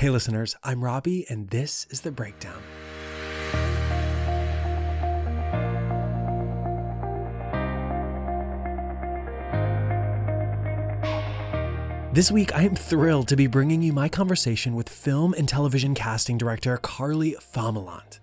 Hey, listeners, I'm Robbie, and this is The Breakdown. This week, I am thrilled to be bringing you my conversation with film and television casting director Karlee Fomalont.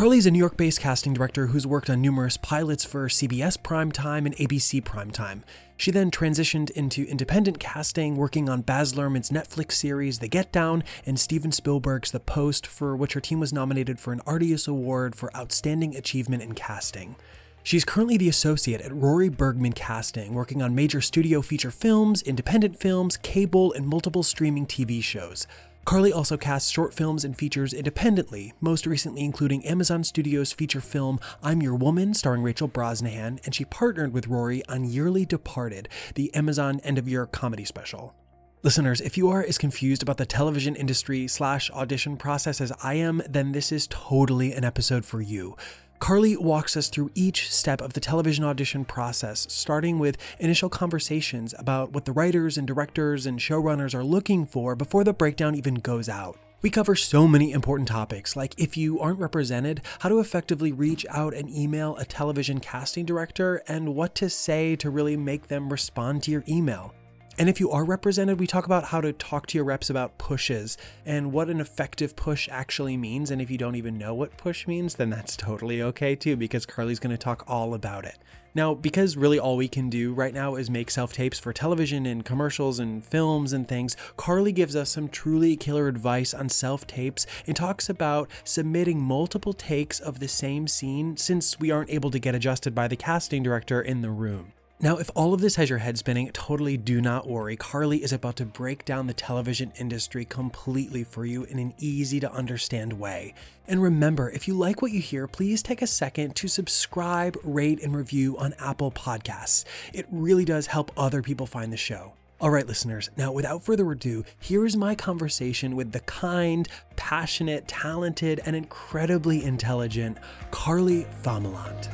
Karlee is a New York based casting director who's worked on numerous pilots for CBS Primetime and ABC Primetime. She then transitioned into independent casting, working on Baz Luhrmann's Netflix series The Get Down and Steven Spielberg's The Post, for which her team was nominated for an Artios Award for Outstanding Achievement in Casting. She's currently the associate at Rori Bergman Casting, working on major studio feature films, independent films, cable, and multiple streaming TV shows. Karlee also casts short films and features independently, most recently including Amazon Studios' feature film I'm Your Woman, starring Rachel Brosnahan, and she partnered with Rori on Yearly Departed, the Amazon end of year comedy special. Listeners, if you are as confused about the television industry slash audition process as I am, then this is totally an episode for you. Karlee walks us through each step of the television audition process, starting with initial conversations about what the writers and directors and showrunners are looking for before the breakdown even goes out. We cover so many important topics, like if you aren't represented, how to effectively reach out and email a television casting director, and what to say to really make them respond to your email. And if you are represented, we talk about how to talk to your reps about pushes and what an effective push actually means. And if you don't even know what push means, then that's totally okay too, because Karlee's going to talk all about it. Now, because really all we can do right now is make self tapes for television and commercials and films and things, Karlee gives us some truly killer advice on self tapes and talks about submitting multiple takes of the same scene since we aren't able to get adjusted by the casting director in the room. Now, if all of this has your head spinning, totally do not worry. Karlee is about to break down the television industry completely for you in an easy to understand way. And remember, if you like what you hear, please take a second to subscribe, rate, and review on Apple Podcasts. It really does help other people find the show. All right, listeners, now without further ado, here is my conversation with the kind, passionate, talented, and incredibly intelligent Karlee Fomalont.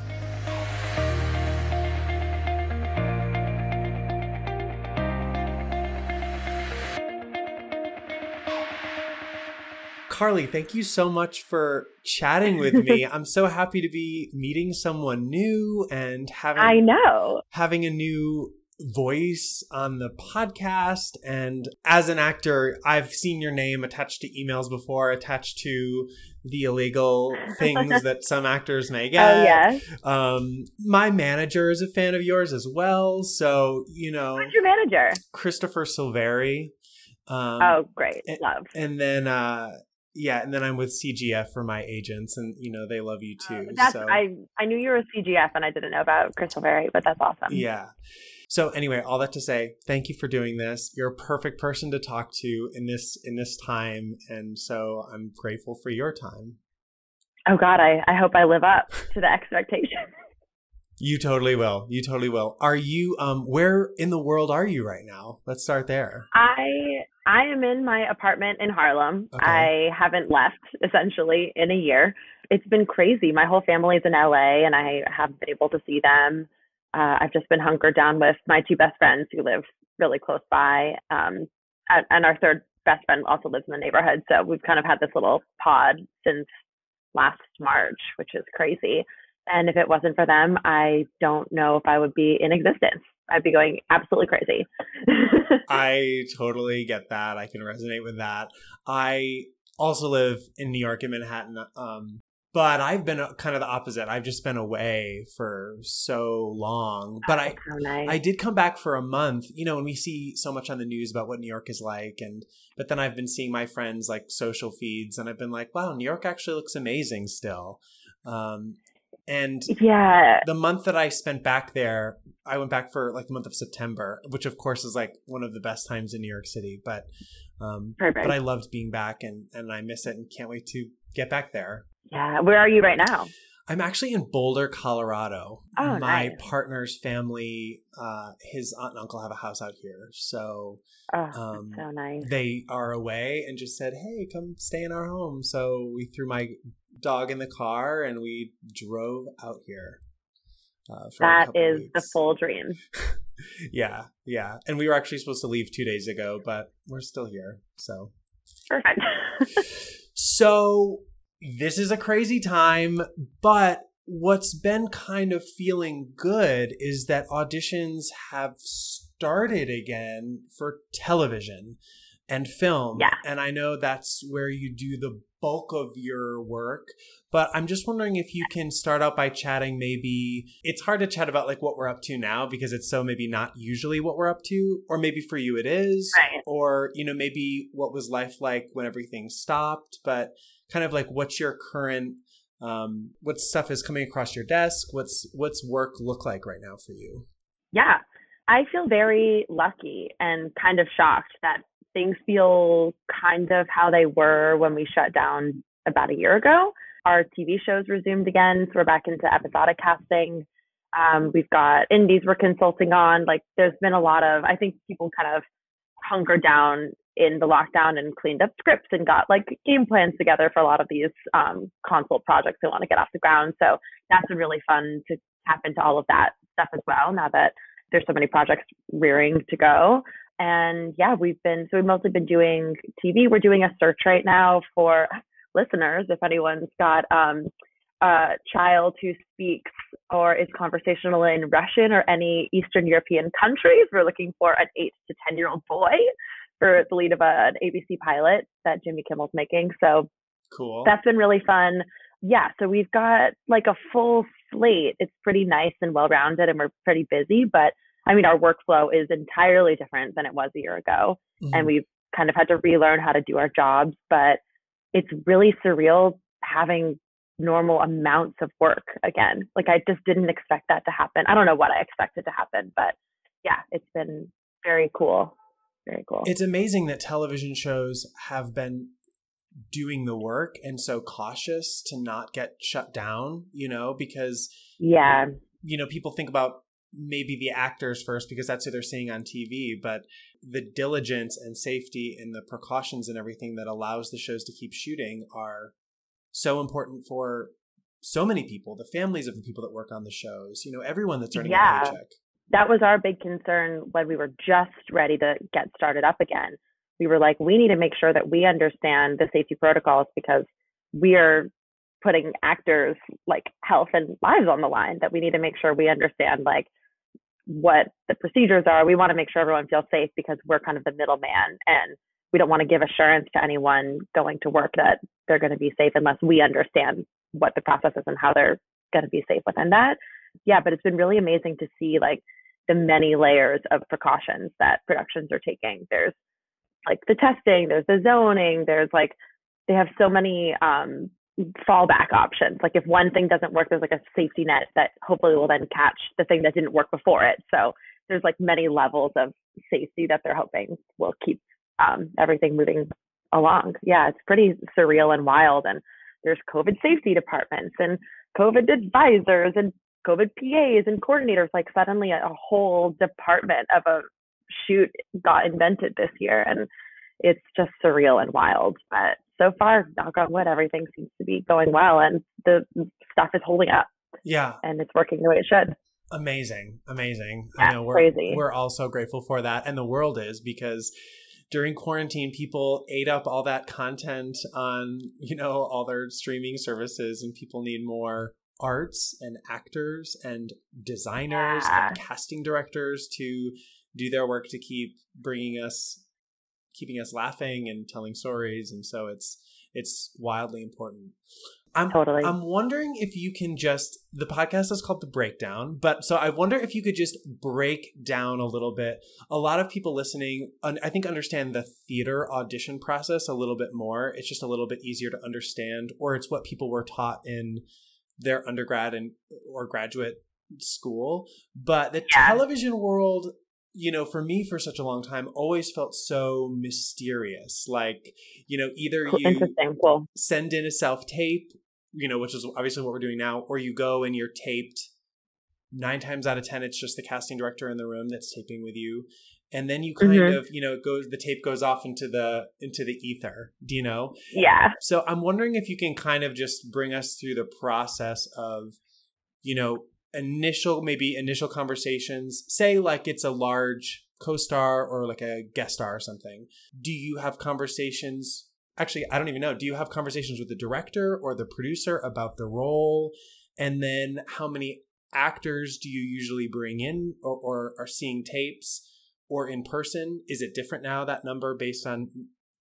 Karlee, thank you so much for chatting with me. I'm so happy to be meeting someone new and having I know. having a new voice on the podcast and as an actor, I've seen your name attached to emails before, attached to the illegal things that some actors may get. Oh yeah. Um my manager is a fan of yours as well, so, you know, Who's your manager? Christopher Silveri. Um, oh, great. and- Love. and then uh yeah and then i'm with cgf for my agents and you know they love you too Oh, that's so I I knew you were a CGF and I didn't know about Crystal Berry, but that's awesome. yeah. So anyway all that to say thank you for doing this. You're a perfect person to talk to in this in this time and so i'm grateful for your time. Oh God, I, I hope I live up to the expectation. you totally will. You totally will. Are you um where in the world are you right now? Let's start there. I I am in my apartment in Harlem. Okay. I haven't left essentially in a year. It's been crazy. My whole family's in LA and I haven't been able to see them. Uh, I've just been hunkered down with my two best friends who live really close by. Um, and, and our third best friend also lives in the neighborhood. So we've kind of had this little pod since last March, which is crazy. And if it wasn't for them, I don't know if I would be in existence. I'd be going absolutely crazy. I totally get that. I can resonate with that. I also live in New York in Manhattan. Um, but I've been uh, kind of the opposite. I've just been away for so long. But I, nice. I did come back for a month. You know, and we see so much on the news about what New York is like, and but then I've been seeing my friends like social feeds, and I've been like, wow, New York actually looks amazing still. Um, and yeah. the month that I spent back there, I went back for like the month of September, which of course is like one of the best times in New York City. But um, Perfect. but I loved being back, and and I miss it, and can't wait to get back there. Yeah. Where are you right now? I'm actually in Boulder, Colorado. Oh, My nice. partner's family, uh, his aunt and uncle have a house out here, so Oh, Um, so nice. they are away and just said, "Hey, come stay in our home." So we threw my dog in the car and we drove out here. Uh, That is the full dream. yeah, yeah. And we were actually supposed to leave two days ago, but we're still here. So Perfect. so this is a crazy time, but what's been kind of feeling good is that auditions have started again for television and film. Yeah. And I know that's where you do the bulk of your work. But I'm just wondering if you can start out by chatting maybe it's hard to chat about like what we're up to now because it's so maybe not usually what we're up to or maybe for you it is right. or you know maybe what was life like when everything stopped but kind of like what's your current um what stuff is coming across your desk what's what's work look like right now for you yeah i feel very lucky and kind of shocked that things feel kind of how they were when we shut down about a year ago. Our TV shows resumed again, so we're back into episodic casting. Um, we've got indies we're consulting on. Like, there's been a lot of, I think people kind of hunkered down in the lockdown and cleaned up scripts and got like game plans together for a lot of these um, consult projects they want to get off the ground. So that's been really fun to tap into all of that stuff as well now that there's so many projects rearing to go. And yeah, we've been, so we've mostly been doing TV. We're doing a search right now for listeners, if anyone's got um, a child who speaks or is conversational in Russian or any Eastern European countries. We're looking for an eight to 10 year old boy for the lead of a, an ABC pilot that Jimmy Kimmel's making. So cool. That's been really fun. Yeah. So we've got like a full slate. It's pretty nice and well rounded and we're pretty busy, but I mean, our workflow is entirely different than it was a year ago. Mm-hmm. And we've kind of had to relearn how to do our jobs, but it's really surreal having normal amounts of work again. Like I just didn't expect that to happen. I don't know what I expected to happen, but yeah, it's been very cool. Very cool. It's amazing that television shows have been doing the work and so cautious to not get shut down, you know, because yeah. You know, people think about maybe the actors first because that's who they're seeing on TV, but the diligence and safety and the precautions and everything that allows the shows to keep shooting are so important for so many people, the families of the people that work on the shows, you know, everyone that's earning yeah. a paycheck. That was our big concern when we were just ready to get started up again. We were like, we need to make sure that we understand the safety protocols because we are putting actors like health and lives on the line that we need to make sure we understand like what the procedures are. We want to make sure everyone feels safe because we're kind of the middleman and we don't want to give assurance to anyone going to work that they're going to be safe unless we understand what the process is and how they're going to be safe within that. Yeah, but it's been really amazing to see like the many layers of precautions that productions are taking. There's like the testing, there's the zoning, there's like they have so many um, fallback options. Like if one thing doesn't work, there's like a safety net that hopefully will then catch the thing that didn't work before it. So there's like many levels of safety that they're hoping will keep um, everything moving along. Yeah, it's pretty surreal and wild. And there's COVID safety departments and COVID advisors and COVID PAs and coordinators. Like suddenly a, whole department of a shoot got invented this year. And it's just surreal and wild. But so far, knock on wood, everything seems to be going well and the stuff is holding up. Yeah. And it's working the way it should. Amazing. Amazing. Yeah, I know we're crazy. we're all so grateful for that. And the world is because during quarantine people ate up all that content on, you know, all their streaming services and people need more arts and actors and designers yeah. and casting directors to do their work to keep bringing us keeping us laughing and telling stories and so it's it's wildly important I'm, totally. I'm wondering if you can just the podcast is called the breakdown, but so I wonder if you could just break down a little bit. A lot of people listening, I think, understand the theater audition process a little bit more. It's just a little bit easier to understand, or it's what people were taught in their undergrad and or graduate school. But the yeah. television world you know, for me for such a long time, always felt so mysterious. Like, you know, either you cool. send in a self tape, you know, which is obviously what we're doing now, or you go and you're taped. Nine times out of ten, it's just the casting director in the room that's taping with you, and then you kind mm-hmm. of, you know, goes the tape goes off into the into the ether. Do you know? Yeah. So I'm wondering if you can kind of just bring us through the process of, you know, initial maybe initial conversations say like it's a large co-star or like a guest star or something do you have conversations actually, I don't even know. Do you have conversations with the director or the producer about the role? And then how many actors do you usually bring in or, or are seeing tapes or in person? Is it different now, that number, based on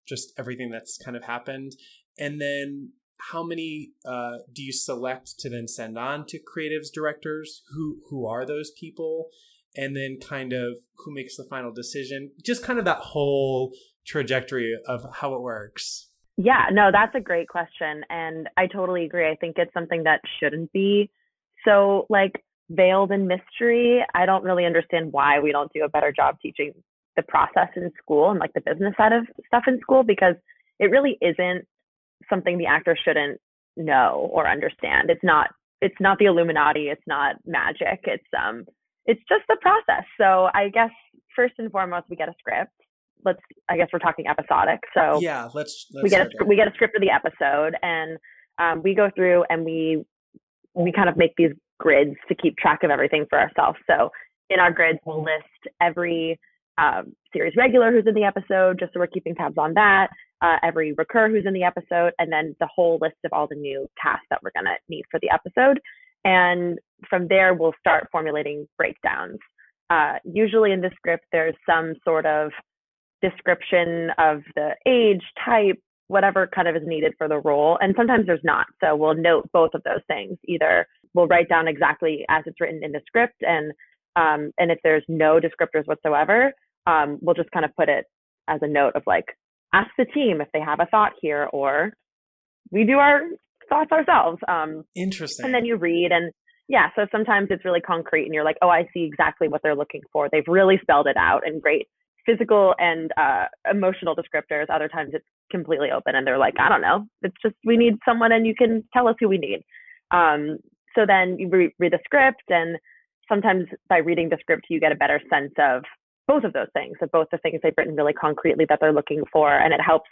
just everything that's kind of happened? And then how many uh, do you select to then send on to creatives directors? Who who are those people? And then kind of who makes the final decision? Just kind of that whole trajectory of how it works. Yeah, no, that's a great question. And I totally agree. I think it's something that shouldn't be so like veiled in mystery. I don't really understand why we don't do a better job teaching the process in school and like the business side of stuff in school because it really isn't something the actor shouldn't know or understand. It's not it's not the Illuminati, it's not magic. It's um it's just the process. So I guess first and foremost we get a script. Let's I guess we're talking episodic. So Yeah, let's, let's we get a we get a script of the episode and um, we go through and we we kind of make these grids to keep track of everything for ourselves. So in our grids we'll list every um, series regular who's in the episode, just so we're keeping tabs on that uh, every recur who's in the episode, and then the whole list of all the new cast that we're going to need for the episode. And from there, we'll start formulating breakdowns. Uh, usually in the script, there's some sort of description of the age, type, whatever kind of is needed for the role. And sometimes there's not. So we'll note both of those things. Either we'll write down exactly as it's written in the script, and um, and if there's no descriptors whatsoever, um, we'll just kind of put it as a note of like ask the team if they have a thought here, or we do our thoughts ourselves. Um, Interesting. And then you read, and yeah, so sometimes it's really concrete, and you're like, oh, I see exactly what they're looking for. They've really spelled it out in great physical and uh, emotional descriptors. Other times it's completely open, and they're like, I don't know, it's just we need someone, and you can tell us who we need. Um, so then you re- read the script, and sometimes by reading the script, you get a better sense of both of those things, of both the things they've written really concretely that they're looking for, and it helps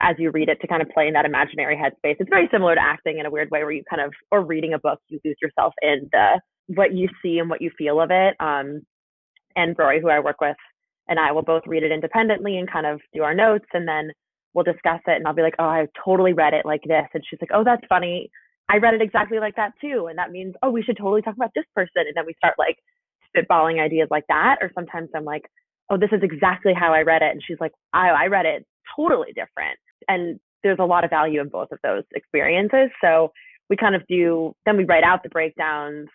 as you read it to kind of play in that imaginary headspace. It's very similar to acting in a weird way, where you kind of or reading a book, you lose yourself in the what you see and what you feel of it. Um, and Rori, who I work with, and I will both read it independently and kind of do our notes, and then we'll discuss it. And I'll be like, "Oh, I totally read it like this," and she's like, "Oh, that's funny. I read it exactly like that too." And that means, "Oh, we should totally talk about this person." And then we start like spitballing ideas like that. Or sometimes I'm like, oh, this is exactly how I read it. And she's like, I, I read it totally different. And there's a lot of value in both of those experiences. So we kind of do, then we write out the breakdowns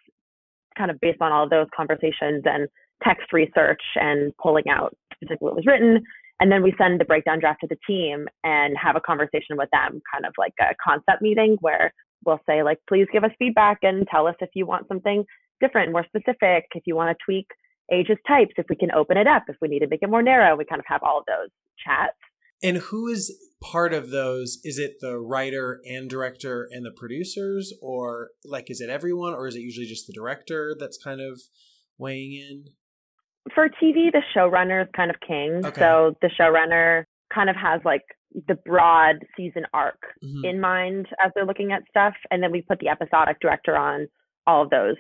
kind of based on all of those conversations and text research and pulling out specifically what was written. And then we send the breakdown draft to the team and have a conversation with them, kind of like a concept meeting where we'll say, like, please give us feedback and tell us if you want something different, more specific, if you want to tweak ages types, if we can open it up, if we need to make it more narrow, we kind of have all of those chats. And who is part of those? Is it the writer and director and the producers, or like is it everyone, or is it usually just the director that's kind of weighing in? For TV, the showrunner is kind of king. Okay. So the showrunner kind of has like the broad season arc mm-hmm. in mind as they're looking at stuff, and then we put the episodic director on all of those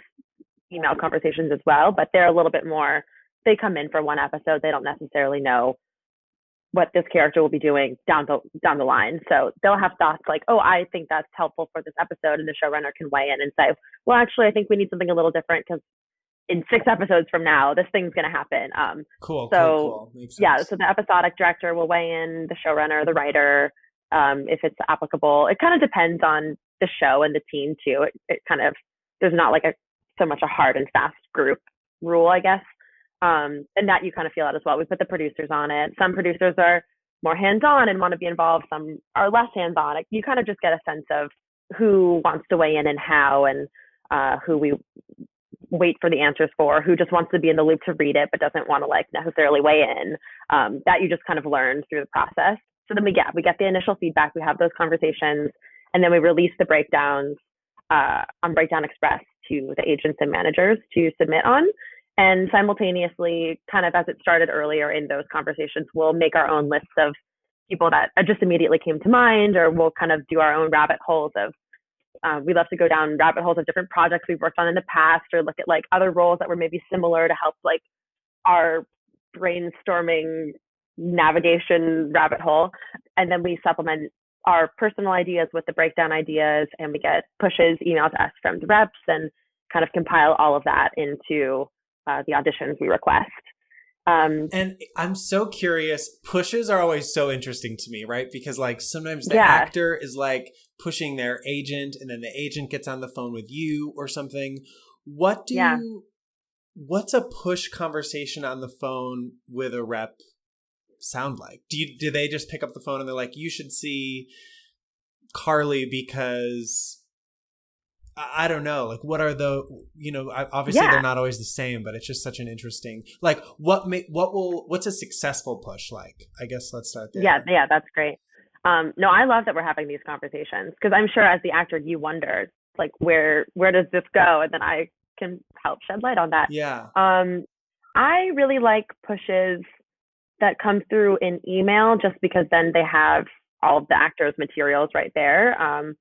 email conversations as well, but they're a little bit more, they come in for one episode. They don't necessarily know what this character will be doing down the down the line. So they'll have thoughts like, "Oh, I think that's helpful for this episode," and the showrunner can weigh in and say, "Well, actually, I think we need something a little different because in six episodes from now, this thing's going to happen." Um, cool. So cool, cool. yeah, so the episodic director will weigh in, the showrunner, the writer, um, if it's applicable. It kind of depends on the show and the team too. It, it kind of there's not like a so much a hard and fast group rule, I guess. Um, and that you kind of feel out as well. We put the producers on it. Some producers are more hands on and want to be involved. Some are less hands on. You kind of just get a sense of who wants to weigh in and how, and uh, who we wait for the answers for, who just wants to be in the loop to read it but doesn't want to like necessarily weigh in. Um, that you just kind of learn through the process. So then we get we get the initial feedback, we have those conversations, and then we release the breakdowns uh, on Breakdown Express to the agents and managers to submit on. And simultaneously, kind of as it started earlier in those conversations, we'll make our own lists of people that just immediately came to mind, or we'll kind of do our own rabbit holes of. Uh, we love to go down rabbit holes of different projects we've worked on in the past, or look at like other roles that were maybe similar to help like our brainstorming navigation rabbit hole. And then we supplement our personal ideas with the breakdown ideas and we get pushes emailed to us from the reps and kind of compile all of that into uh, the auditions we request. Um, and I'm so curious. Pushes are always so interesting to me, right? Because like sometimes the yeah. actor is like pushing their agent, and then the agent gets on the phone with you or something. What do yeah. you, what's a push conversation on the phone with a rep sound like? Do you do they just pick up the phone and they're like, you should see Karlee because I don't know. Like, what are the you know? Obviously, yeah. they're not always the same, but it's just such an interesting. Like, what may what will what's a successful push like? I guess let's start there. Yeah, yeah, that's great. Um, no, I love that we're having these conversations because I'm sure as the actor you wonder like where where does this go, and then I can help shed light on that. Yeah. Um, I really like pushes that come through in email just because then they have all of the actors' materials right there. Um,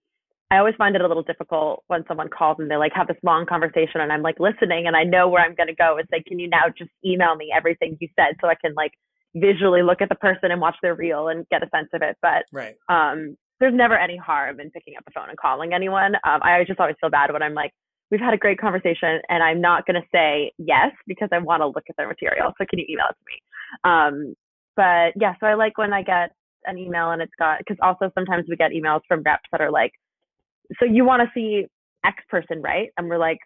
I always find it a little difficult when someone calls and they like have this long conversation and I'm like listening and I know where I'm going to go. It's like, can you now just email me everything you said so I can like visually look at the person and watch their reel and get a sense of it. But right. um, there's never any harm in picking up the phone and calling anyone. Um, I just always feel bad when I'm like, we've had a great conversation and I'm not going to say yes because I want to look at their material. So can you email it to me? Um, but yeah, so I like when I get an email and it's got, because also sometimes we get emails from reps that are like, so you want to see X person, right? And we're like,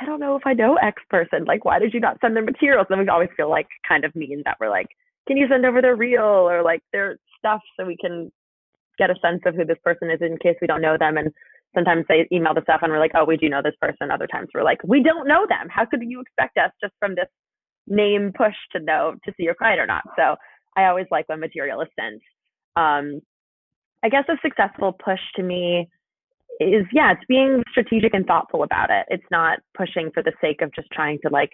I don't know if I know X person. Like, why did you not send their materials? And we always feel like kind of mean that we're like, can you send over their reel or like their stuff so we can get a sense of who this person is in case we don't know them? And sometimes they email the stuff and we're like, oh, we do know this person. Other times we're like, we don't know them. How could you expect us just from this name push to know to see your client or not? So I always like when material is sent. Um, I guess a successful push to me is yeah, it's being strategic and thoughtful about it. It's not pushing for the sake of just trying to like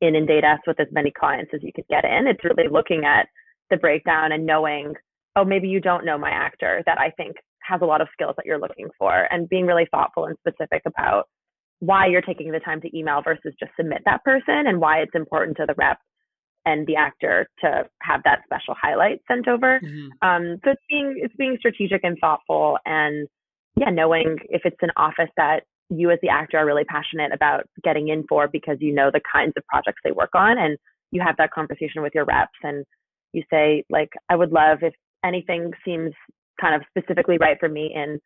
inundate us with as many clients as you could get in. It's really looking at the breakdown and knowing, oh, maybe you don't know my actor that I think has a lot of skills that you're looking for and being really thoughtful and specific about why you're taking the time to email versus just submit that person and why it's important to the rep and the actor to have that special highlight sent over. Mm-hmm. Um, so it's being it's being strategic and thoughtful and yeah, knowing if it's an office that you as the actor are really passionate about getting in for because you know the kinds of projects they work on and you have that conversation with your reps and you say like I would love if anything seems kind of specifically right for me in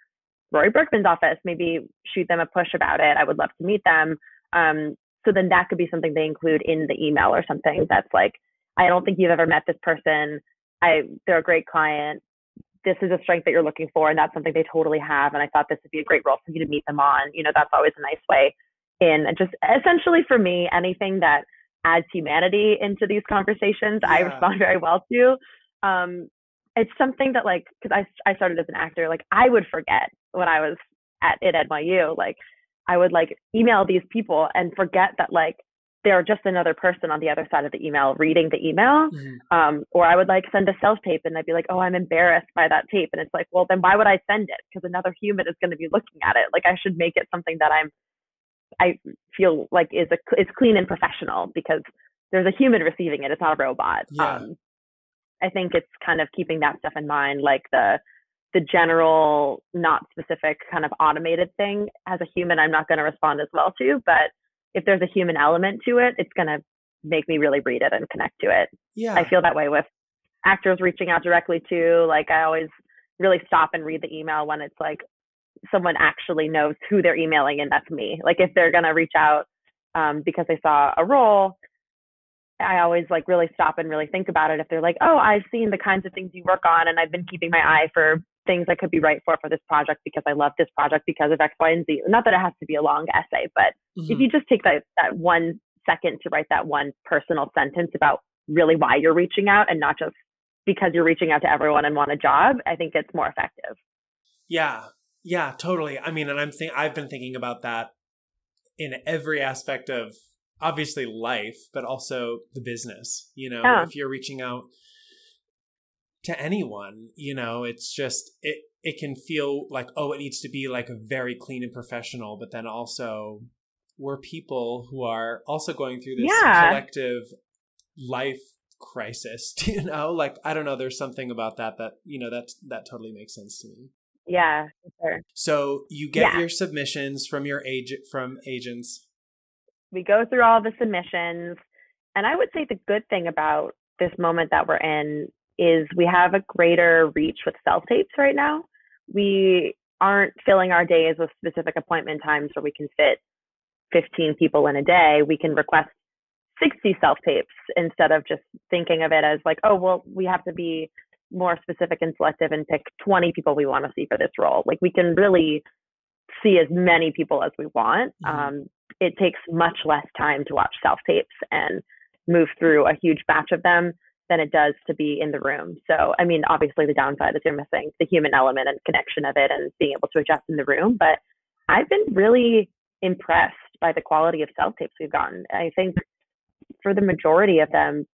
Rori Bergman's office, maybe shoot them a push about it. I would love to meet them. Um, so then that could be something they include in the email or something that's like, I don't think you've ever met this person. I they're a great client this is a strength that you're looking for and that's something they totally have and i thought this would be a great role for you to meet them on you know that's always a nice way in and just essentially for me anything that adds humanity into these conversations yeah. i respond very well to um, it's something that like because I, I started as an actor like i would forget when i was at at nyu like i would like email these people and forget that like they're just another person on the other side of the email reading the email. Mm-hmm. Um, or I would like send a self tape and I'd be like, oh, I'm embarrassed by that tape. And it's like, well, then why would I send it? Because another human is going to be looking at it. Like I should make it something that I'm, I feel like is a, is clean and professional because there's a human receiving it. It's not a robot. Yeah. Um, I think it's kind of keeping that stuff in mind, like the, the general, not specific kind of automated thing as a human, I'm not going to respond as well to, but if there's a human element to it, it's going to make me really read it and connect to it. Yeah. I feel that way with actors reaching out directly to, like, I always really stop and read the email when it's like someone actually knows who they're emailing and that's me. Like, if they're going to reach out um, because they saw a role, I always like really stop and really think about it. If they're like, oh, I've seen the kinds of things you work on and I've been keeping my eye for things I could be right for for this project because I love this project because of X, Y, and Z. Not that it has to be a long essay, but mm-hmm. if you just take that that one second to write that one personal sentence about really why you're reaching out and not just because you're reaching out to everyone and want a job, I think it's more effective. Yeah. Yeah, totally. I mean, and I'm think I've been thinking about that in every aspect of obviously life, but also the business. You know, yeah. if you're reaching out to anyone you know it's just it it can feel like oh it needs to be like very clean and professional but then also we're people who are also going through this yeah. collective life crisis. You know, like I don't know. There's something about that that you know that that totally makes sense to me. Yeah, sure. So you get yeah. your submissions from your agent from agents. We go through all the submissions, and I would say the good thing about this moment that we're in is we have a greater reach with self tapes right now. We aren't filling our days with specific appointment times where we can fit 15 people in a day. We can request 60 self tapes instead of just thinking of it as like, oh, well, we have to be more specific and selective and pick 20 people we want to see for this role. Like we can really see as many people as we want. Mm-hmm. Um, it takes much less time to watch self tapes and move through a huge batch of them than it does to be in the room. So, I mean, obviously the downside is you're missing the human element and connection of it and being able to adjust in the room. But I've been really impressed by the quality of self tapes we've gotten. I think for the majority of them,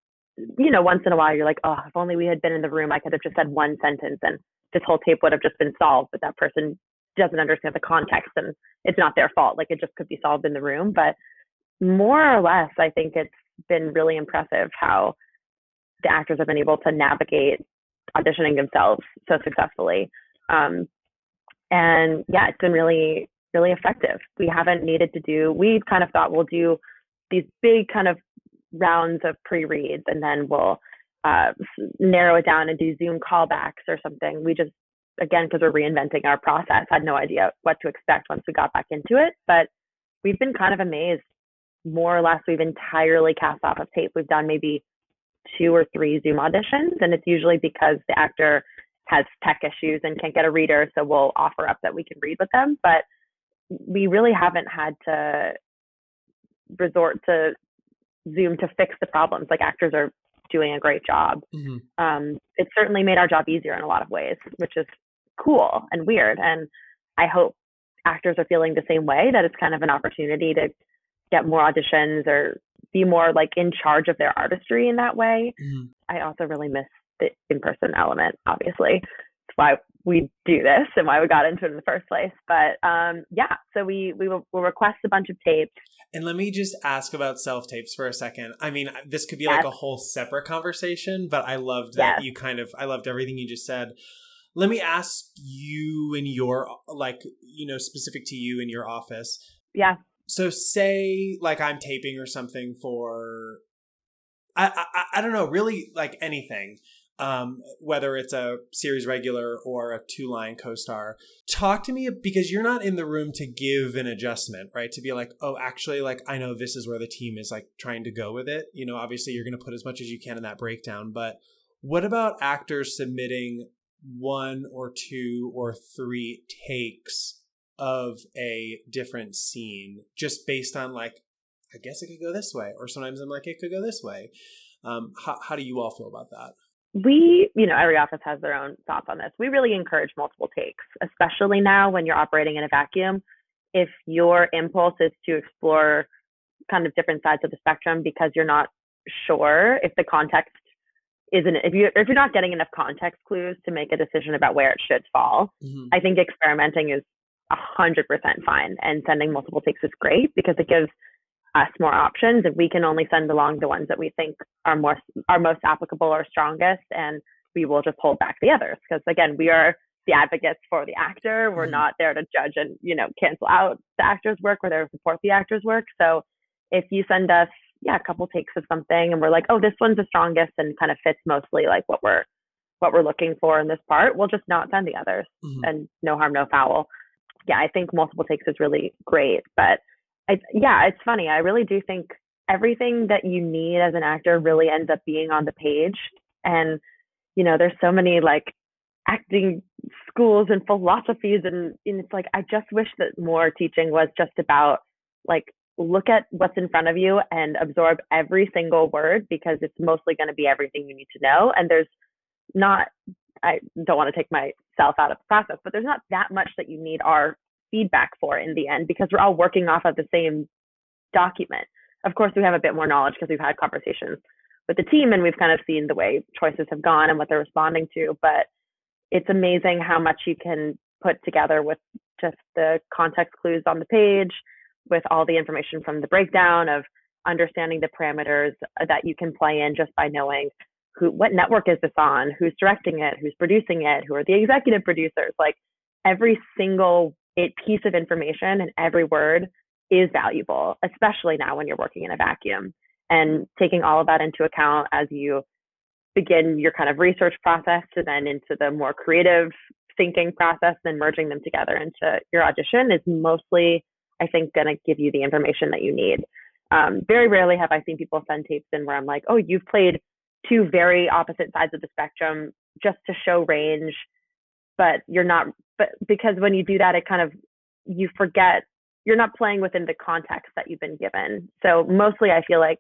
you know, once in a while you're like, oh, if only we had been in the room, I could have just said one sentence and this whole tape would have just been solved. But that person doesn't understand the context and it's not their fault. Like it just could be solved in the room. But more or less, I think it's been really impressive how the actors have been able to navigate auditioning themselves so successfully. Um, and yeah, it's been really, really effective. We haven't needed to do, we kind of thought we'll do these big kind of rounds of pre reads and then we'll uh, narrow it down and do Zoom callbacks or something. We just, again, because we're reinventing our process, had no idea what to expect once we got back into it. But we've been kind of amazed. More or less, we've entirely cast off of tape. We've done maybe two or three Zoom auditions, and it's usually because the actor has tech issues and can't get a reader, so we'll offer up that we can read with them. But we really haven't had to resort to Zoom to fix the problems. Like actors are doing a great job. Mm-hmm. Um, it certainly made our job easier in a lot of ways, which is cool and weird. And I hope actors are feeling the same way that it's kind of an opportunity to get more auditions or be more like in charge of their artistry in that way. Mm-hmm. I also really miss the in person element, obviously. It's why we do this and why we got into it in the first place. But um, yeah, so we we will we'll request a bunch of tapes. And let me just ask about self tapes for a second. I mean, this could be yes. like a whole separate conversation, but I loved that yes. you kind of I loved everything you just said. Let me ask you in your like you know specific to you in your office. Yeah so say like I'm taping or something for I I, I don't know really like anything um, whether it's a series regular or a two line co star. Talk to me because you're not in the room to give an adjustment, right? To be like, oh, actually, like, I know this is where the team is like trying to go with it. You know, obviously, you're going to put as much as you can in that breakdown. But what about actors submitting one or two or three takes of a different scene just based on like i guess it could go this way or sometimes i'm like it could go this way. Um, how, how do you all feel about that? We you know every office has their own thoughts on this. We really encourage multiple takes especially now when you're operating in a vacuum. If your impulse is to explore kind of different sides of the spectrum because you're not sure if the context isn't if you if you're not getting enough context clues to make a decision about where it should fall mm-hmm. i think experimenting is 100% fine. And sending multiple takes is great because it gives us more options and we can only send along the ones that we think are more are most applicable or strongest and we will just hold back the others because again we are the advocates for the actor we're mm-hmm. not there to judge and you know cancel out the actor's work we're there to support the actor's work so if you send us yeah a couple takes of something and we're like oh this one's the strongest and kind of fits mostly like what we're what we're looking for in this part we'll just not send the others mm-hmm. and no harm no foul yeah, I think multiple takes is really great. But I, yeah, it's funny. I really do think everything that you need as an actor really ends up being on the page. And, you know, there's so many like acting schools and philosophies. And, and it's like, I just wish that more teaching was just about like, look at what's in front of you and absorb every single word because it's mostly going to be everything you need to know. And there's not I don't want to take myself out of the process, but there's not that much that you need our feedback for in the end because we're all working off of the same document. Of course, we have a bit more knowledge because we've had conversations with the team and we've kind of seen the way choices have gone and what they're responding to. But it's amazing how much you can put together with just the context clues on the page, with all the information from the breakdown of understanding the parameters uh, that you can play in just by knowing who what network is this on, who's directing it, who's producing it, who are the executive producers. Like every single piece of information and every word is valuable, especially now when you're working in a vacuum. And taking all of that into account as you begin your kind of research process to then into the more creative thinking process, then merging them together into your audition is mostly, I think, going to give you the information that you need. Um, very rarely have I seen people send tapes in where I'm like, oh, you've played two very opposite sides of the spectrum just to show range, but you're not, but because when you do that, it kind of, you forget, you're not playing within the context that you've been given. So mostly I feel like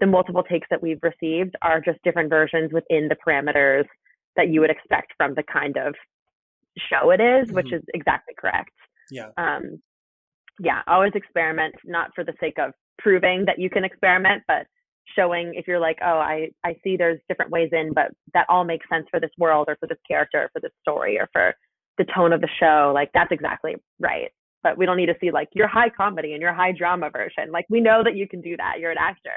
the multiple takes that we've received are just different versions within the parameters that you would expect from the kind of show it is, mm-hmm. which is exactly correct. Yeah. Um, yeah, always experiment, not for the sake of proving that you can experiment, but showing if you're like, oh, I, I see there's different ways in, but that all makes sense for this world or for this character or for this story or for the tone of the show. Like that's exactly right. But we don't need to see like your high comedy and your high drama version. Like we know that you can do that. You're an actor.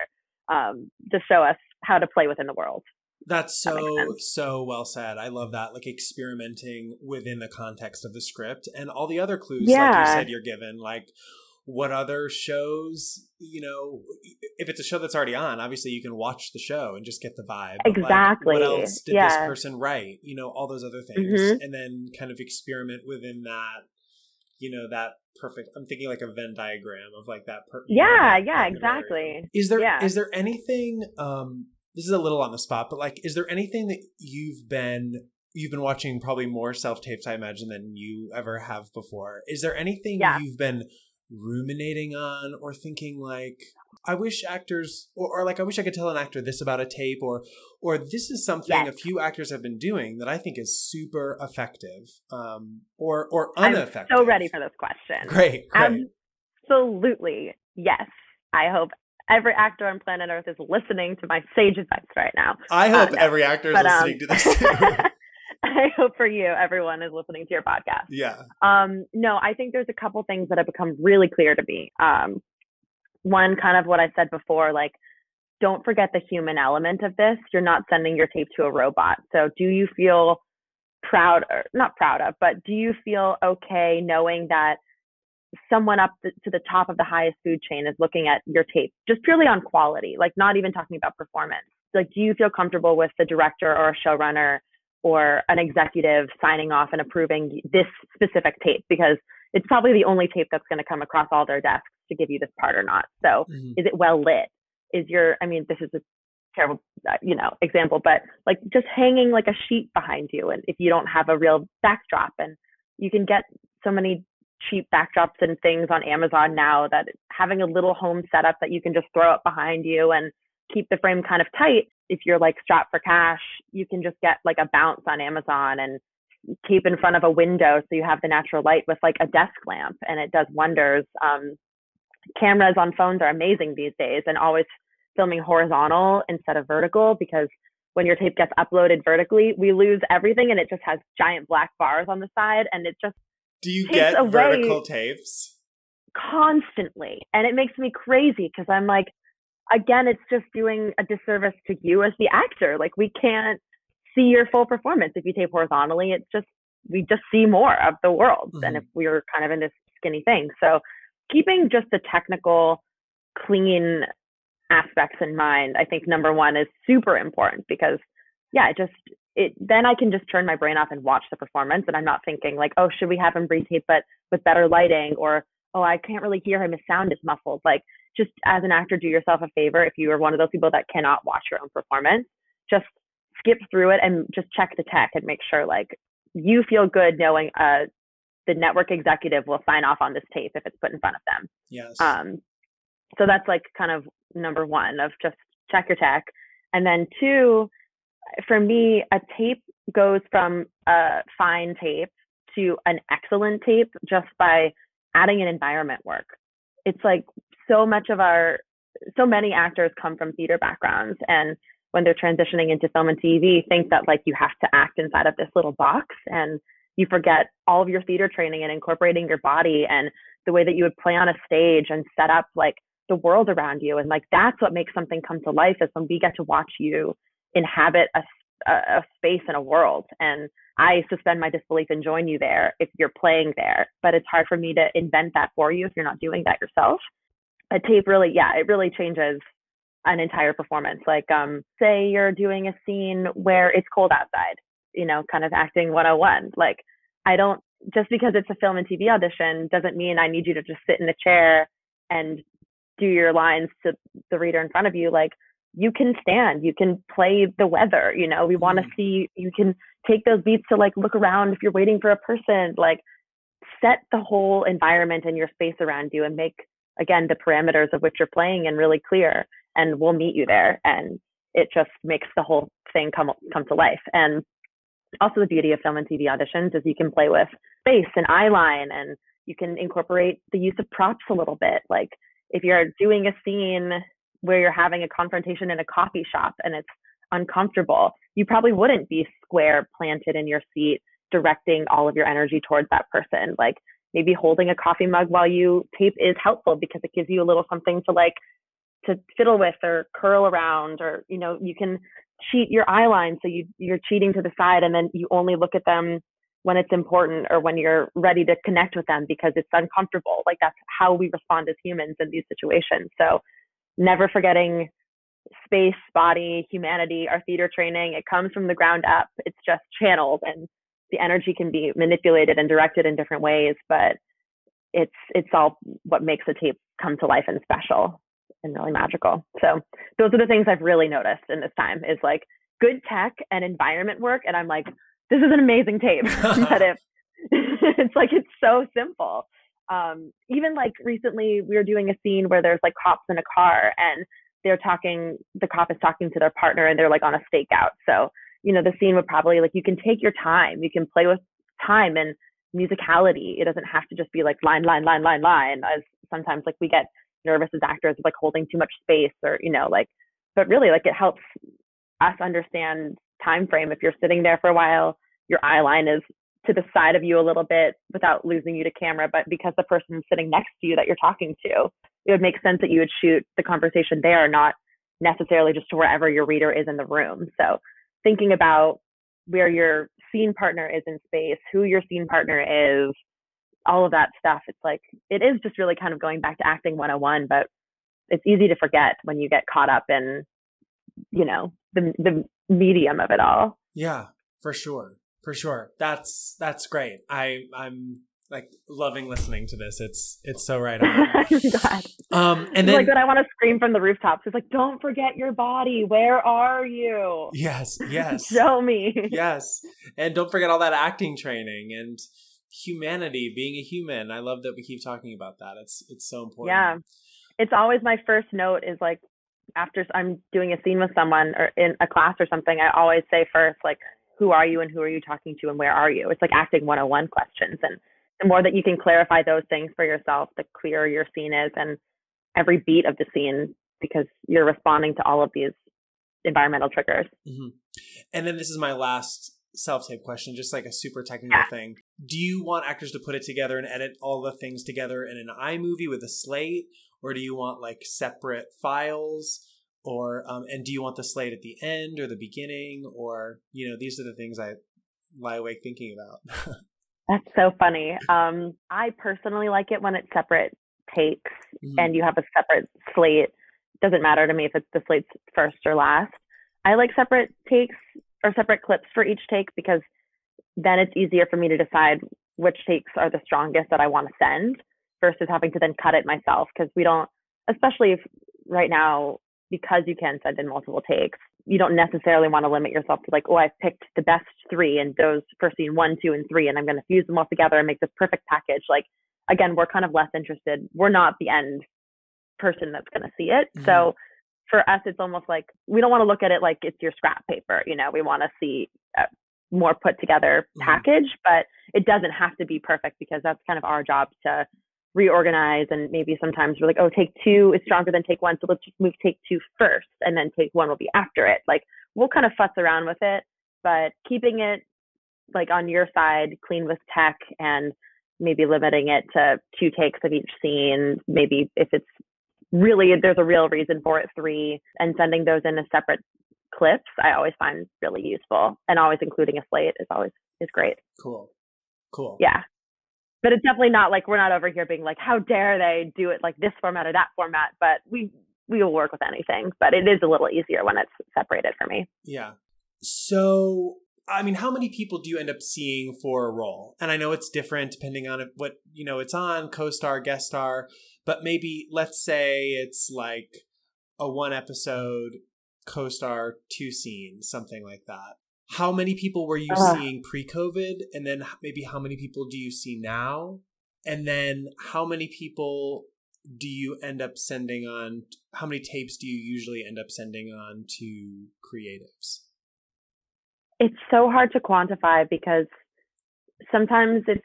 Um, to show us how to play within the world. That's so that so well said. I love that. Like experimenting within the context of the script and all the other clues, yeah. like you said, you're given. Like what other shows, you know, if it's a show that's already on, obviously you can watch the show and just get the vibe. exactly. Like, what else did yeah. this person write? You know, all those other things, mm-hmm. and then kind of experiment within that. You know that perfect. I'm thinking like a Venn diagram of like that. Per- yeah, know, yeah, exactly. Is there yeah. is there anything? um This is a little on the spot, but like, is there anything that you've been you've been watching probably more self tapes, I imagine, than you ever have before. Is there anything yeah. you've been ruminating on or thinking like I wish actors or, or, like I wish I could tell an actor this about a tape or or this is something yes. a few actors have been doing that I think is super effective um or or unaffected. I'm so ready for this question. Great, great. Absolutely. Yes. I hope every actor on planet Earth is listening to my sage advice right now. I hope uh, no. every actor is but, listening um, to this. I hope for you, everyone is listening to your podcast. Yeah. Um, no, I think there's a couple things that have become really clear to me. Um, one, kind of what I said before, like, don't forget the human element of this. You're not sending your tape to a robot. So, do you feel proud, or not proud of, but do you feel okay knowing that someone up to the top of the highest food chain is looking at your tape just purely on quality, like not even talking about performance? Like, do you feel comfortable with the director or a showrunner or an executive signing off and approving this specific tape because it's probably the only tape that's going to come across all their desks to give you this part or not. So mm-hmm. is it well lit? Is your, I mean, this is a terrible, uh, you know, example, but like just hanging like a sheet behind you. And if you don't have a real backdrop and you can get so many cheap backdrops and things on Amazon now that having a little home setup that you can just throw up behind you and keep the frame kind of tight if you're like strapped for cash, you can just get like a bounce on Amazon and keep in front of a window so you have the natural light with like a desk lamp and it does wonders. Um, cameras on phones are amazing these days and always filming horizontal instead of vertical because when your tape gets uploaded vertically, we lose everything and it just has giant black bars on the side and it just Do you get vertical tapes? Constantly. And it makes me crazy because I'm like, again, it's just doing a disservice to you as the actor. Like we can't see your full performance if you tape horizontally. It's just we just see more of the world mm-hmm. than if we were kind of in this skinny thing. So keeping just the technical, clean aspects in mind, I think number one is super important because yeah, it just it then I can just turn my brain off and watch the performance and I'm not thinking like, oh, should we have him re-tape but with better lighting or oh, I can't really hear him, his sound is muffled. Like just as an actor, do yourself a favor. If you are one of those people that cannot watch your own performance, just skip through it and just check the tech and make sure like you feel good knowing uh, the network executive will sign off on this tape if it's put in front of them. Yes. Um, so that's like kind of number one of just check your tech. And then two, for me, a tape goes from a fine tape to an excellent tape just by adding an environment work. It's like so much of our so many actors come from theater backgrounds and when they're transitioning into film and TV think that like you have to act inside of this little box and you forget all of your theater training and incorporating your body and the way that you would play on a stage and set up like the world around you. And like that's what makes something come to life is when we get to watch you inhabit a, a, space in a world. And I suspend my disbelief and join you there if you're playing there. But it's hard for me to invent that for you if you're not doing that yourself. A tape really, yeah, it really changes an entire performance. Like, um, say you're doing a scene where it's cold outside, you know, kind of acting 101. Like, I don't, just because it's a film and TV audition doesn't mean I need you to just sit in a chair and do your lines to the reader in front of you. Like, you can stand, you can play the weather, you know, we want to mm. see, you can take those beats to like look around if you're waiting for a person, like, set the whole environment and your space around you and make again the parameters of which you're playing and really clear and we'll meet you there. And it just makes the whole thing come come to life. And also the beauty of film and tv auditions is you can play with space and eyeline and you can incorporate the use of props a little bit. Like if you're doing a scene where you're having a confrontation in a coffee shop and it's uncomfortable you probably wouldn't be square planted in your seat directing all of your energy towards that person. Like maybe holding a coffee mug while you tape is helpful because it gives you a little something to like to fiddle with or curl around or you know you can cheat your eye line. So you you're cheating to the side and then you only look at them when it's important or when you're ready to connect with them because it's uncomfortable. Like that's how we respond as humans in these situations. So never forgetting space body humanity our theater training. It comes from the ground up. It's just channeled and the energy can be manipulated and directed in different ways but it's it's all what makes a tape come to life and special and really magical. So those are the things I've really noticed in this time is like good tech and environment work. And I'm like, this is an amazing tape. but if it's like it's so simple. Um, even like recently we were doing a scene where there's like cops in a car and they're talking the cop is talking to their partner and they're like on a stakeout. So, you know, the scene would probably like you can take your time, you can play with time and musicality. It doesn't have to just be like line, line, line, line, line, as sometimes like we get nervous as actors of like holding too much space or you know like but really like it helps us understand time frame if you're sitting there for a while your eye line is to the side of you a little bit without losing you to camera but because the person sitting next to you that you're talking to it would make sense that you would shoot the conversation there not necessarily just to wherever your reader is in the room so thinking about where your scene partner is in space who your scene partner is all of that stuff. It's like it is just really kind of going back to acting 101, but it's easy to forget when you get caught up in, you know, the the medium of it all. Yeah, for sure. For sure. That's that's great. I I'm like loving listening to this. It's it's so right on. God. Um and then like when I want to scream from the rooftops. It's like, don't forget your body. Where are you? Yes, yes. Show me. yes. And don't forget all that acting training and humanity, being a human. I love that we keep talking about that. It's it's so important. Yeah. It's always my first note is like after I'm doing a scene with someone or in a class or something, I always say first like who are you and who are you talking to and where are you? It's like acting 101 questions and the more that you can clarify those things for yourself, the clearer your scene is and every beat of the scene because you're responding to all of these environmental triggers. Mm-hmm. And then this is my last self tape question, just like a super technical yeah. thing. Do you want actors to put it together and edit all the things together in an iMovie with a slate, or do you want like separate files? Or um, and do you want the slate at the end or the beginning? Or you know, these are the things I lie awake thinking about. That's so funny. Um, I personally like it when it's separate takes mm-hmm. and you have a separate slate. Doesn't matter to me if it's the slate's first or last. I like separate takes or separate clips for each take because then it's easier for me to decide which takes are the strongest that I want to send versus having to then cut it myself because we don't, especially if right now, because you can send in multiple takes, you don't necessarily want to limit yourself to like, oh, I've picked the best three and those for scene one, two, and three, and I'm going to fuse them all together and make this perfect package. Like, again, we're kind of less interested. We're not the end person that's going to see it. Mm-hmm. So for us, it's almost like we don't want to look at it like it's your scrap paper. You know, we want to see a more put together mm-hmm. package, mm-hmm. but it doesn't have to be perfect because that's kind of our job to reorganize. And maybe sometimes we're like, oh, take two is stronger than take one. So let's just move take two first and then take one will be after it. Like we'll kind of fuss around with it, but keeping it like on your side, clean with tech and maybe limiting it to two takes of each scene. Maybe if it's really there's a real reason for it three and sending those in as separate clips i always find really useful and always including a slate is always is great cool cool yeah but it's definitely not like we're not over here being like how dare they do it like this format or that format but we we will work with anything but it is a little easier when it's separated for me yeah so I mean, how many people do you end up seeing for a role? And I know it's different depending on what, you know, it's on, co-star, guest star, but maybe let's say it's like a one episode co-star, two scenes, something like that. How many people were you uh. seeing pre-COVID? And then maybe how many people do you see now? And then how many people do you end up sending on? How many tapes do you usually end up sending on to creatives? it's so hard to quantify because sometimes it's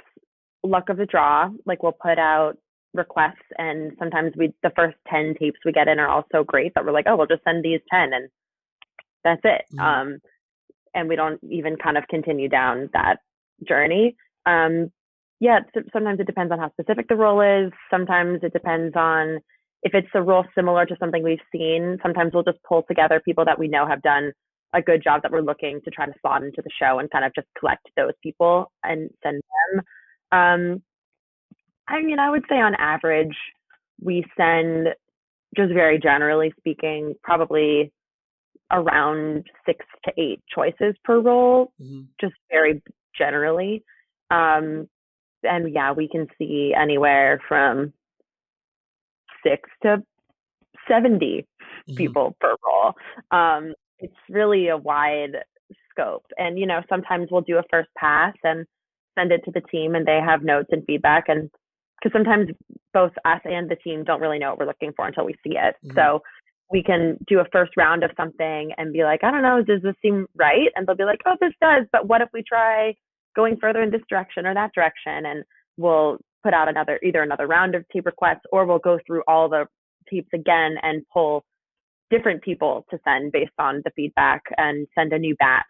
luck of the draw. Like we'll put out requests and sometimes we the first 10 tapes we get in are all so great that we're like, oh, we'll just send these 10 and that's it. Mm-hmm. Um, and we don't even kind of continue down that journey. Um, yeah, sometimes it depends on how specific the role is. Sometimes it depends on if it's a role similar to something we've seen. Sometimes we'll just pull together people that we know have done a good job that we're looking to try to slot into the show and kind of just collect those people and send them. Um, I mean, I would say on average, we send, just very generally speaking, probably around six to eight choices per role, mm-hmm. just very generally. Um, and yeah, we can see anywhere from six to 70 mm-hmm. people per role. Um, it's really a wide scope. And, you know, sometimes we'll do a first pass and send it to the team and they have notes and feedback. And because sometimes both us and the team don't really know what we're looking for until we see it. Mm-hmm. So we can do a first round of something and be like, I don't know, does this seem right? And they'll be like, oh, this does. But what if we try going further in this direction or that direction? And we'll put out another, either another round of tape requests or we'll go through all the tapes again and pull different people to send based on the feedback and send a new batch.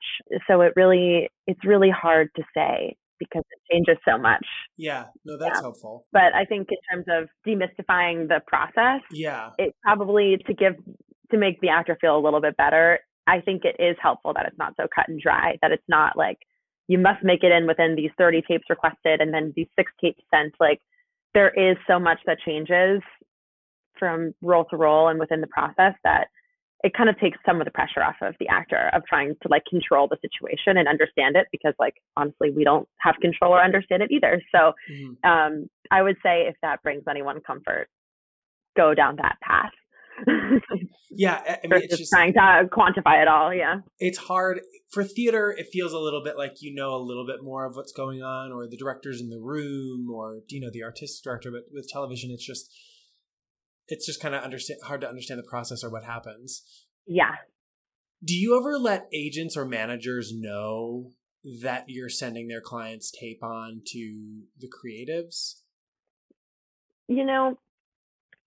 So it really it's really hard to say because it changes so much. Yeah, no, that's yeah. helpful. But I think in terms of demystifying the process, yeah, it probably to give to make the actor feel a little bit better. I think it is helpful that it's not so cut and dry. That it's not like you must make it in within these 30 tapes requested and then these six tapes sent. Like there is so much that changes from role to role and within the process that it kind of takes some of the pressure off of the actor of trying to like control the situation and understand it because like honestly we don't have control or understand it either. So mm-hmm. um, i would say if that brings anyone comfort go down that path. Yeah i mean it's just trying to quantify it all yeah. It's hard. For theater it feels a little bit like you know a little bit more of what's going on or the director's in the room or you know the artistic director but with television it's just it's just kind of understand hard to understand the process or what happens. Yeah. Do you ever let agents or managers know that you're sending their clients tape on to the creatives? You know,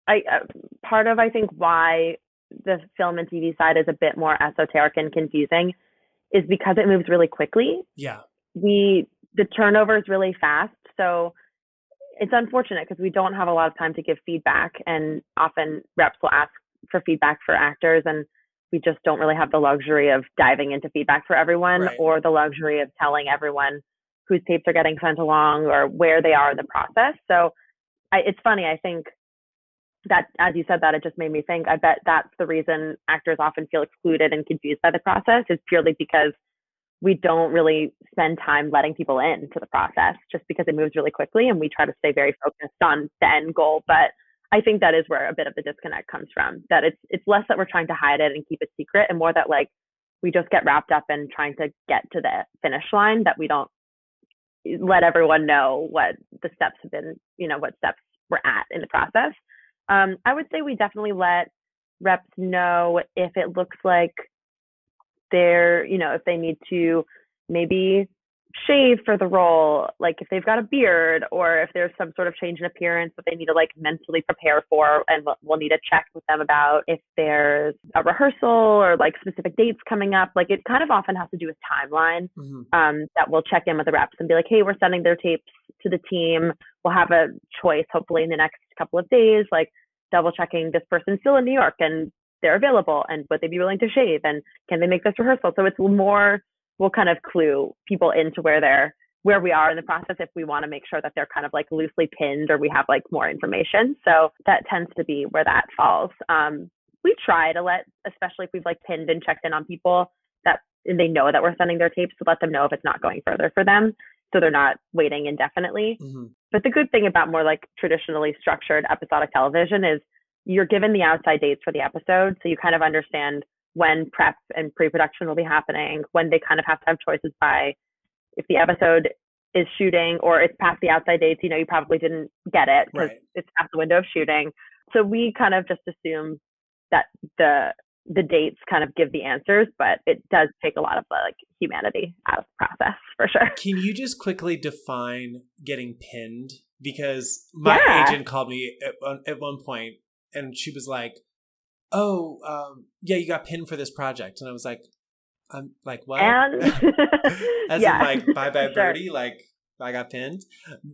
I uh, part of I think why the film and TV side is a bit more esoteric and confusing is because it moves really quickly. Yeah. We the turnover is really fast, so it's unfortunate because we don't have a lot of time to give feedback and often reps will ask for feedback for actors and we just don't really have the luxury of diving into feedback for everyone right. or the luxury of telling everyone whose tapes are getting sent along or where they are in the process so I, it's funny i think that as you said that it just made me think i bet that's the reason actors often feel excluded and confused by the process is purely because we don't really spend time letting people into the process just because it moves really quickly and we try to stay very focused on the end goal. But i think that is where a bit of the disconnect comes from that it's it's less that we're trying to hide it and keep it secret and more that like we just get wrapped up in trying to get to the finish line that we don't let everyone know what the steps have been you know what steps we're at in the process. Um, i would say we definitely let reps know if it looks like they're, you know, if they need to maybe shave for the role, like if they've got a beard or if there's some sort of change in appearance that they need to like mentally prepare for and we'll need to check with them about if there's a rehearsal or like specific dates coming up. Like it kind of often has to do with timeline mm-hmm. um, that we'll check in with the reps and be like, hey, we're sending their tapes to the team. We'll have a choice hopefully in the next couple of days. Like double checking this person's still in New York and they're available and would they be willing to shave and can they make this rehearsal? So it's more we'll kind of clue people into where they're where we are in the process if we want to make sure that they're kind of like loosely pinned or we have like more information. So that tends to be where that falls. Um, we try to let, especially if we've like pinned and checked in on people that they know that we're sending their tapes to let them know if it's not going further for them. So they're not waiting indefinitely. Mm-hmm. But the good thing about more like traditionally structured episodic television is you're given the outside dates for the episode. So you kind of understand when prep and pre-production will be happening, when they kind of have to have choices by if the episode is shooting or it's past the outside dates, you know, you probably didn't get it because right. it's past the window of shooting. So we kind of just assume that the the dates kind of give the answers, but it does take a lot of like humanity out of the process for sure. Can you just quickly define getting pinned? Because my yeah. agent called me at, at one point and she was like, "Oh, um, yeah, you got pinned for this project," and I was like, "I'm like what?" And as yeah. in like bye bye birdie, sure. like I got pinned.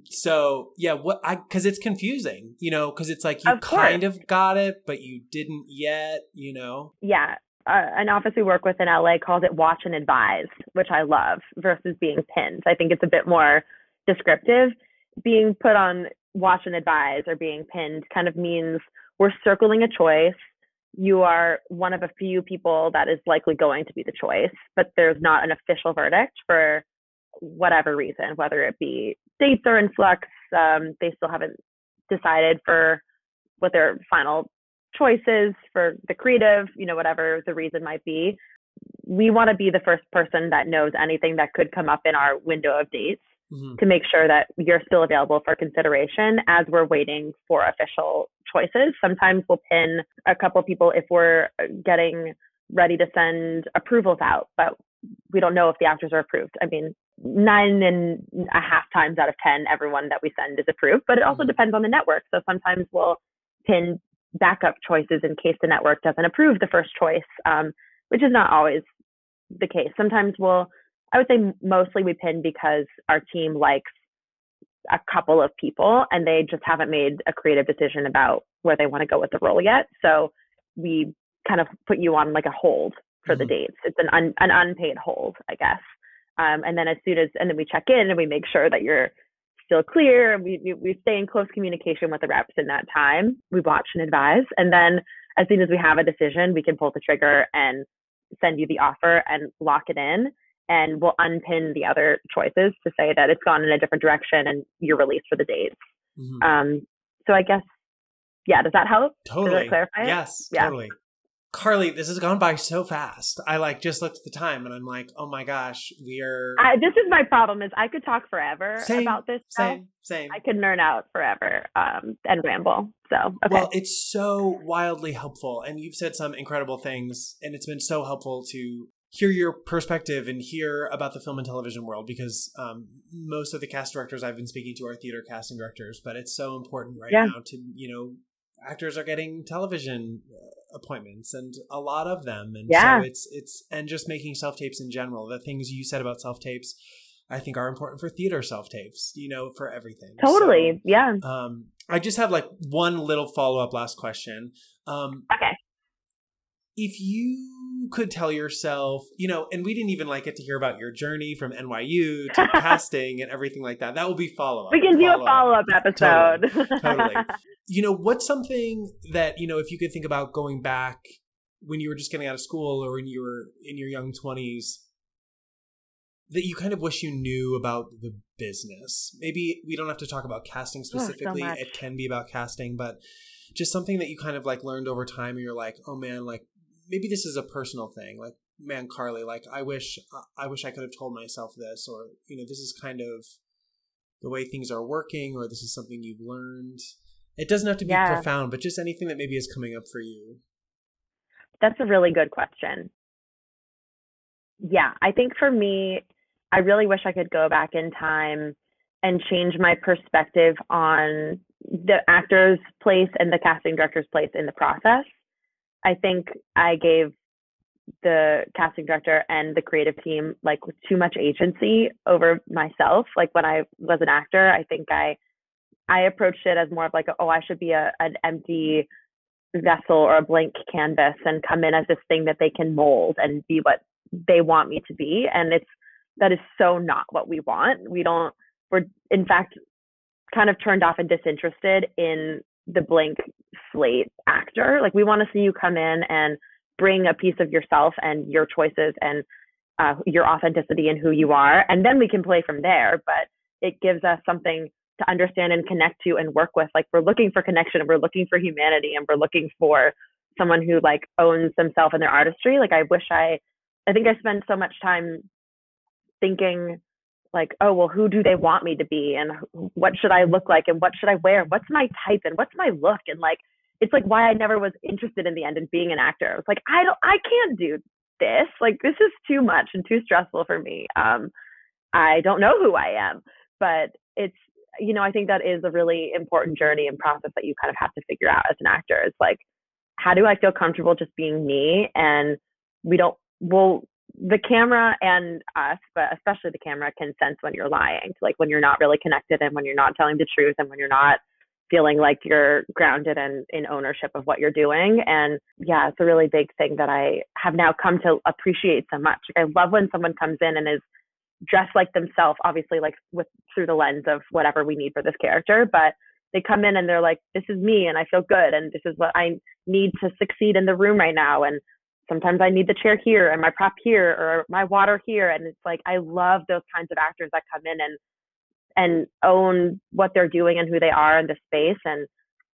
So yeah, what I because it's confusing, you know, because it's like you of kind of got it, but you didn't yet, you know. Yeah, uh, an office we work with in LA calls it watch and advise, which I love, versus being pinned. I think it's a bit more descriptive. Being put on watch and advise or being pinned kind of means we're circling a choice. You are one of a few people that is likely going to be the choice, but there's not an official verdict for whatever reason, whether it be dates are in flux, um, they still haven't decided for what their final choice is for the creative, you know, whatever the reason might be. We want to be the first person that knows anything that could come up in our window of dates mm-hmm. to make sure that you're still available for consideration as we're waiting for official choices. Sometimes we'll pin a couple people if we're getting ready to send approvals out, but we don't know if the actors are approved. I mean, nine and a half times out of 10, everyone that we send is approved, but it also mm-hmm. depends on the network. So sometimes we'll pin backup choices in case the network doesn't approve the first choice, um, which is not always the case. Sometimes we'll I would say mostly we pin because our team likes a couple of people and they just haven't made a creative decision about where they want to go with the role yet. So we kind of put you on like a hold for mm-hmm. the dates. It's an un, an unpaid hold, I guess. Um, and then as soon as and then we check in and we make sure that you're still clear. We, we we stay in close communication with the reps in that time. We watch and advise, and then as soon as we have a decision, we can pull the trigger and send you the offer and lock it in and we'll unpin the other choices to say that it's gone in a different direction and you're released for the dates. Mm-hmm. Um, so I guess, yeah, does that help? Totally. That clarify? Yes, yeah. totally. Karlee, this has gone by so fast. I like just looked at the time and I'm like, oh my gosh, we are. I, this is my problem is I could talk forever same, about this. Same, same. I could nerd out forever um, and ramble. So okay. well, it's so wildly helpful, and you've said some incredible things, and it's been so helpful to hear your perspective and hear about the film and television world because um, most of the cast directors I've been speaking to are theater casting directors, but it's so important right yeah. now to you know actors are getting television uh, appointments and a lot of them. And yeah. so it's it's and just making self tapes in general. The things you said about self tapes I think are important for theater self tapes you know for everything. Totally. So, yeah. um I just have like one little follow up last question. Um okay. if you could tell yourself, you know, and we didn't even like get to hear about your journey from NYU to casting and everything like that. That will be follow up. We can do a follow up episode. Totally, totally. You know, what's something that, you know, if you could think about going back when you were just getting out of school or when you were in your young 20s that you kind of wish you knew about the business? Maybe we don't have to talk about casting specifically. Oh, so it can be about casting, but just something that you kind of like learned over time and you're like, oh man, like maybe this is a personal thing like man Karlee like i wish i wish i could have told myself this or you know this is kind of the way things are working or this is something you've learned. It doesn't have to be yeah. profound but just anything that maybe is coming up for you. That's a really good question. Yeah i think for me i really wish i could go back in time and change my perspective on the actor's place and the casting director's place in the process I think I gave the casting director and the creative team like too much agency over myself. Like when I was an actor, I think I I approached it as more of like, oh, I should be a an empty vessel or a blank canvas and come in as this thing that they can mold and be what they want me to be. And it's that is so not what we want. We don't, we're in fact kind of turned off and disinterested in the blank slate actor. Like we want to see you come in and bring a piece of yourself and your choices and uh, your authenticity and who you are, and then we can play from there. But it gives us something to understand and connect to and work with. Like we're looking for connection, we're looking for humanity, and we're looking for someone who like owns themselves and their artistry. Like I wish I, I think I spend so much time thinking like, oh, well, who do they want me to be? And what should I look like? And what should I wear? What's my type? And what's my look? And like, it's like why I never was interested in the end in being an actor. I was like, I don't, I can't do this. Like, this is too much and too stressful for me. Um, I don't know who I am, but it's, you know, I think that is a really important journey and process that you kind of have to figure out as an actor. It's like, how do I feel comfortable just being me? And we don't, well, the camera and us, but especially the camera can sense when you're lying, like when you're not really connected and when you're not telling the truth and when you're not feeling like you're grounded and in ownership of what you're doing. And yeah, it's a really big thing that I have now come to appreciate so much. I love when someone comes in and is dressed like themselves, obviously like with through the lens of whatever we need for this character, but they come in and they're like, this is me and I feel good and this is what I need to succeed in the room right now. And sometimes I need the chair here and my prop here or my water here. And it's like, I love those kinds of actors that come in and, and own what they're doing and who they are in the space. And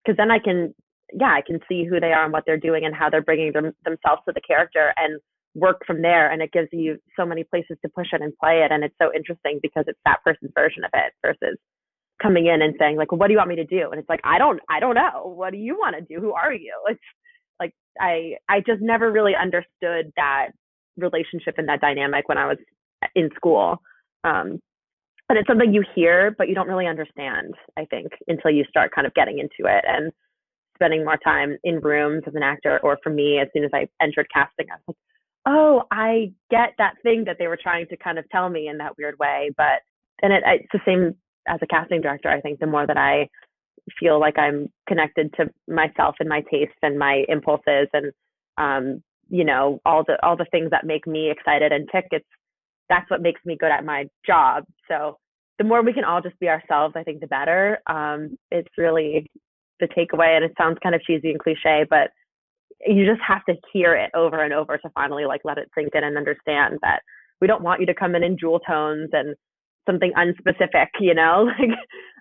because then I can, yeah, I can see who they are and what they're doing and how they're bringing them, themselves to the character and work from there. And it gives you so many places to push it and play it. And it's so interesting because it's that person's version of it versus coming in and saying like, well, what do you want me to do? And it's like, I don't, I don't know. What do you want to do? Who are you? It's like I I just never really understood that relationship and that dynamic when I was in school. Um, and it's something you hear, but you don't really understand, I think, until you start kind of getting into it and spending more time in rooms as an actor. Or for me, as soon as I entered casting, I was like, oh, I get that thing that they were trying to kind of tell me in that weird way. But, and it, it's the same as a casting director. I think the more that I feel like I'm connected to myself and my tastes and my impulses and um, you know all the all the things that make me excited and tick. It's that's what makes me good at my job. So the more we can all just be ourselves, I think the better. Um, it's really the takeaway, and it sounds kind of cheesy and cliche, but you just have to hear it over and over to finally like let it sink in and understand that we don't want you to come in in jewel tones and something unspecific, you know, like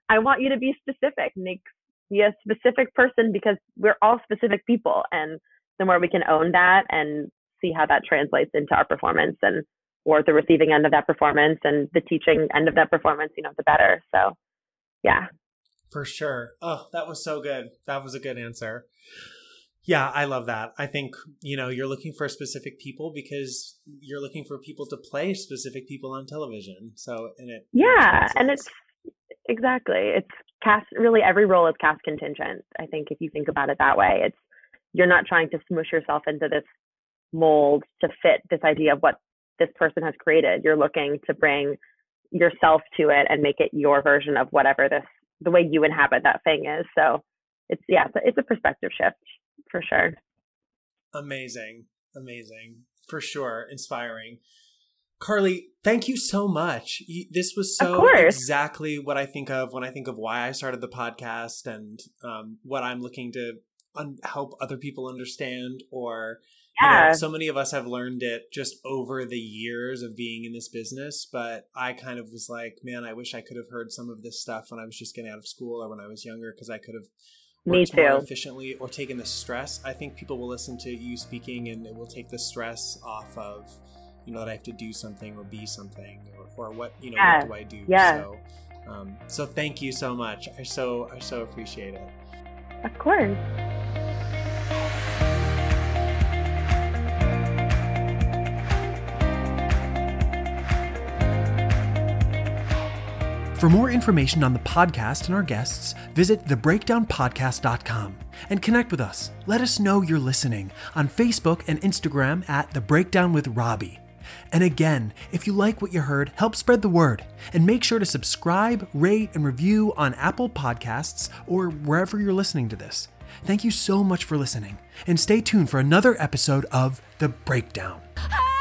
I want you to be specific, make be a specific person because we're all specific people. And the more we can own that and see how that translates into our performance and or the receiving end of that performance and the teaching end of that performance, you know, the better. So yeah. For sure. Oh, that was so good. That was a good answer. Yeah, I love that. I think, you know, you're looking for specific people because you're looking for people to play specific people on television. So, and it Yeah, and it's exactly. It's cast really every role is cast contingent. I think if you think about it that way, it's you're not trying to smush yourself into this mold to fit this idea of what this person has created. You're looking to bring yourself to it and make it your version of whatever this the way you inhabit that thing is. So it's yeah, it's a, it's a perspective shift for sure. Amazing. Amazing. For sure. Inspiring. Karlee, thank you so much. This was so exactly what I think of when I think of why I started the podcast and um, what I'm looking to un- help other people understand. Or, yeah. You know, so many of us have learned it just over the years of being in this business. But I kind of was like, man, I wish I could have heard some of this stuff when I was just getting out of school or when I was younger because I could have me too. more efficiently or taken the stress. I think people will listen to you speaking and it will take the stress off of you know that I have to do something or be something or, or what you know yeah. what do I do? Yeah. So um, so thank you so much. I so I so appreciate it. Of course. For more information on the podcast and our guests, visit thebreakdownpodcast.com and connect with us. Let us know you're listening on Facebook and Instagram at The Breakdown with Robbie. And again, if you like what you heard, help spread the word and make sure to subscribe, rate, and review on Apple Podcasts or wherever you're listening to this. Thank you so much for listening, and stay tuned for another episode of The Breakdown. Hey!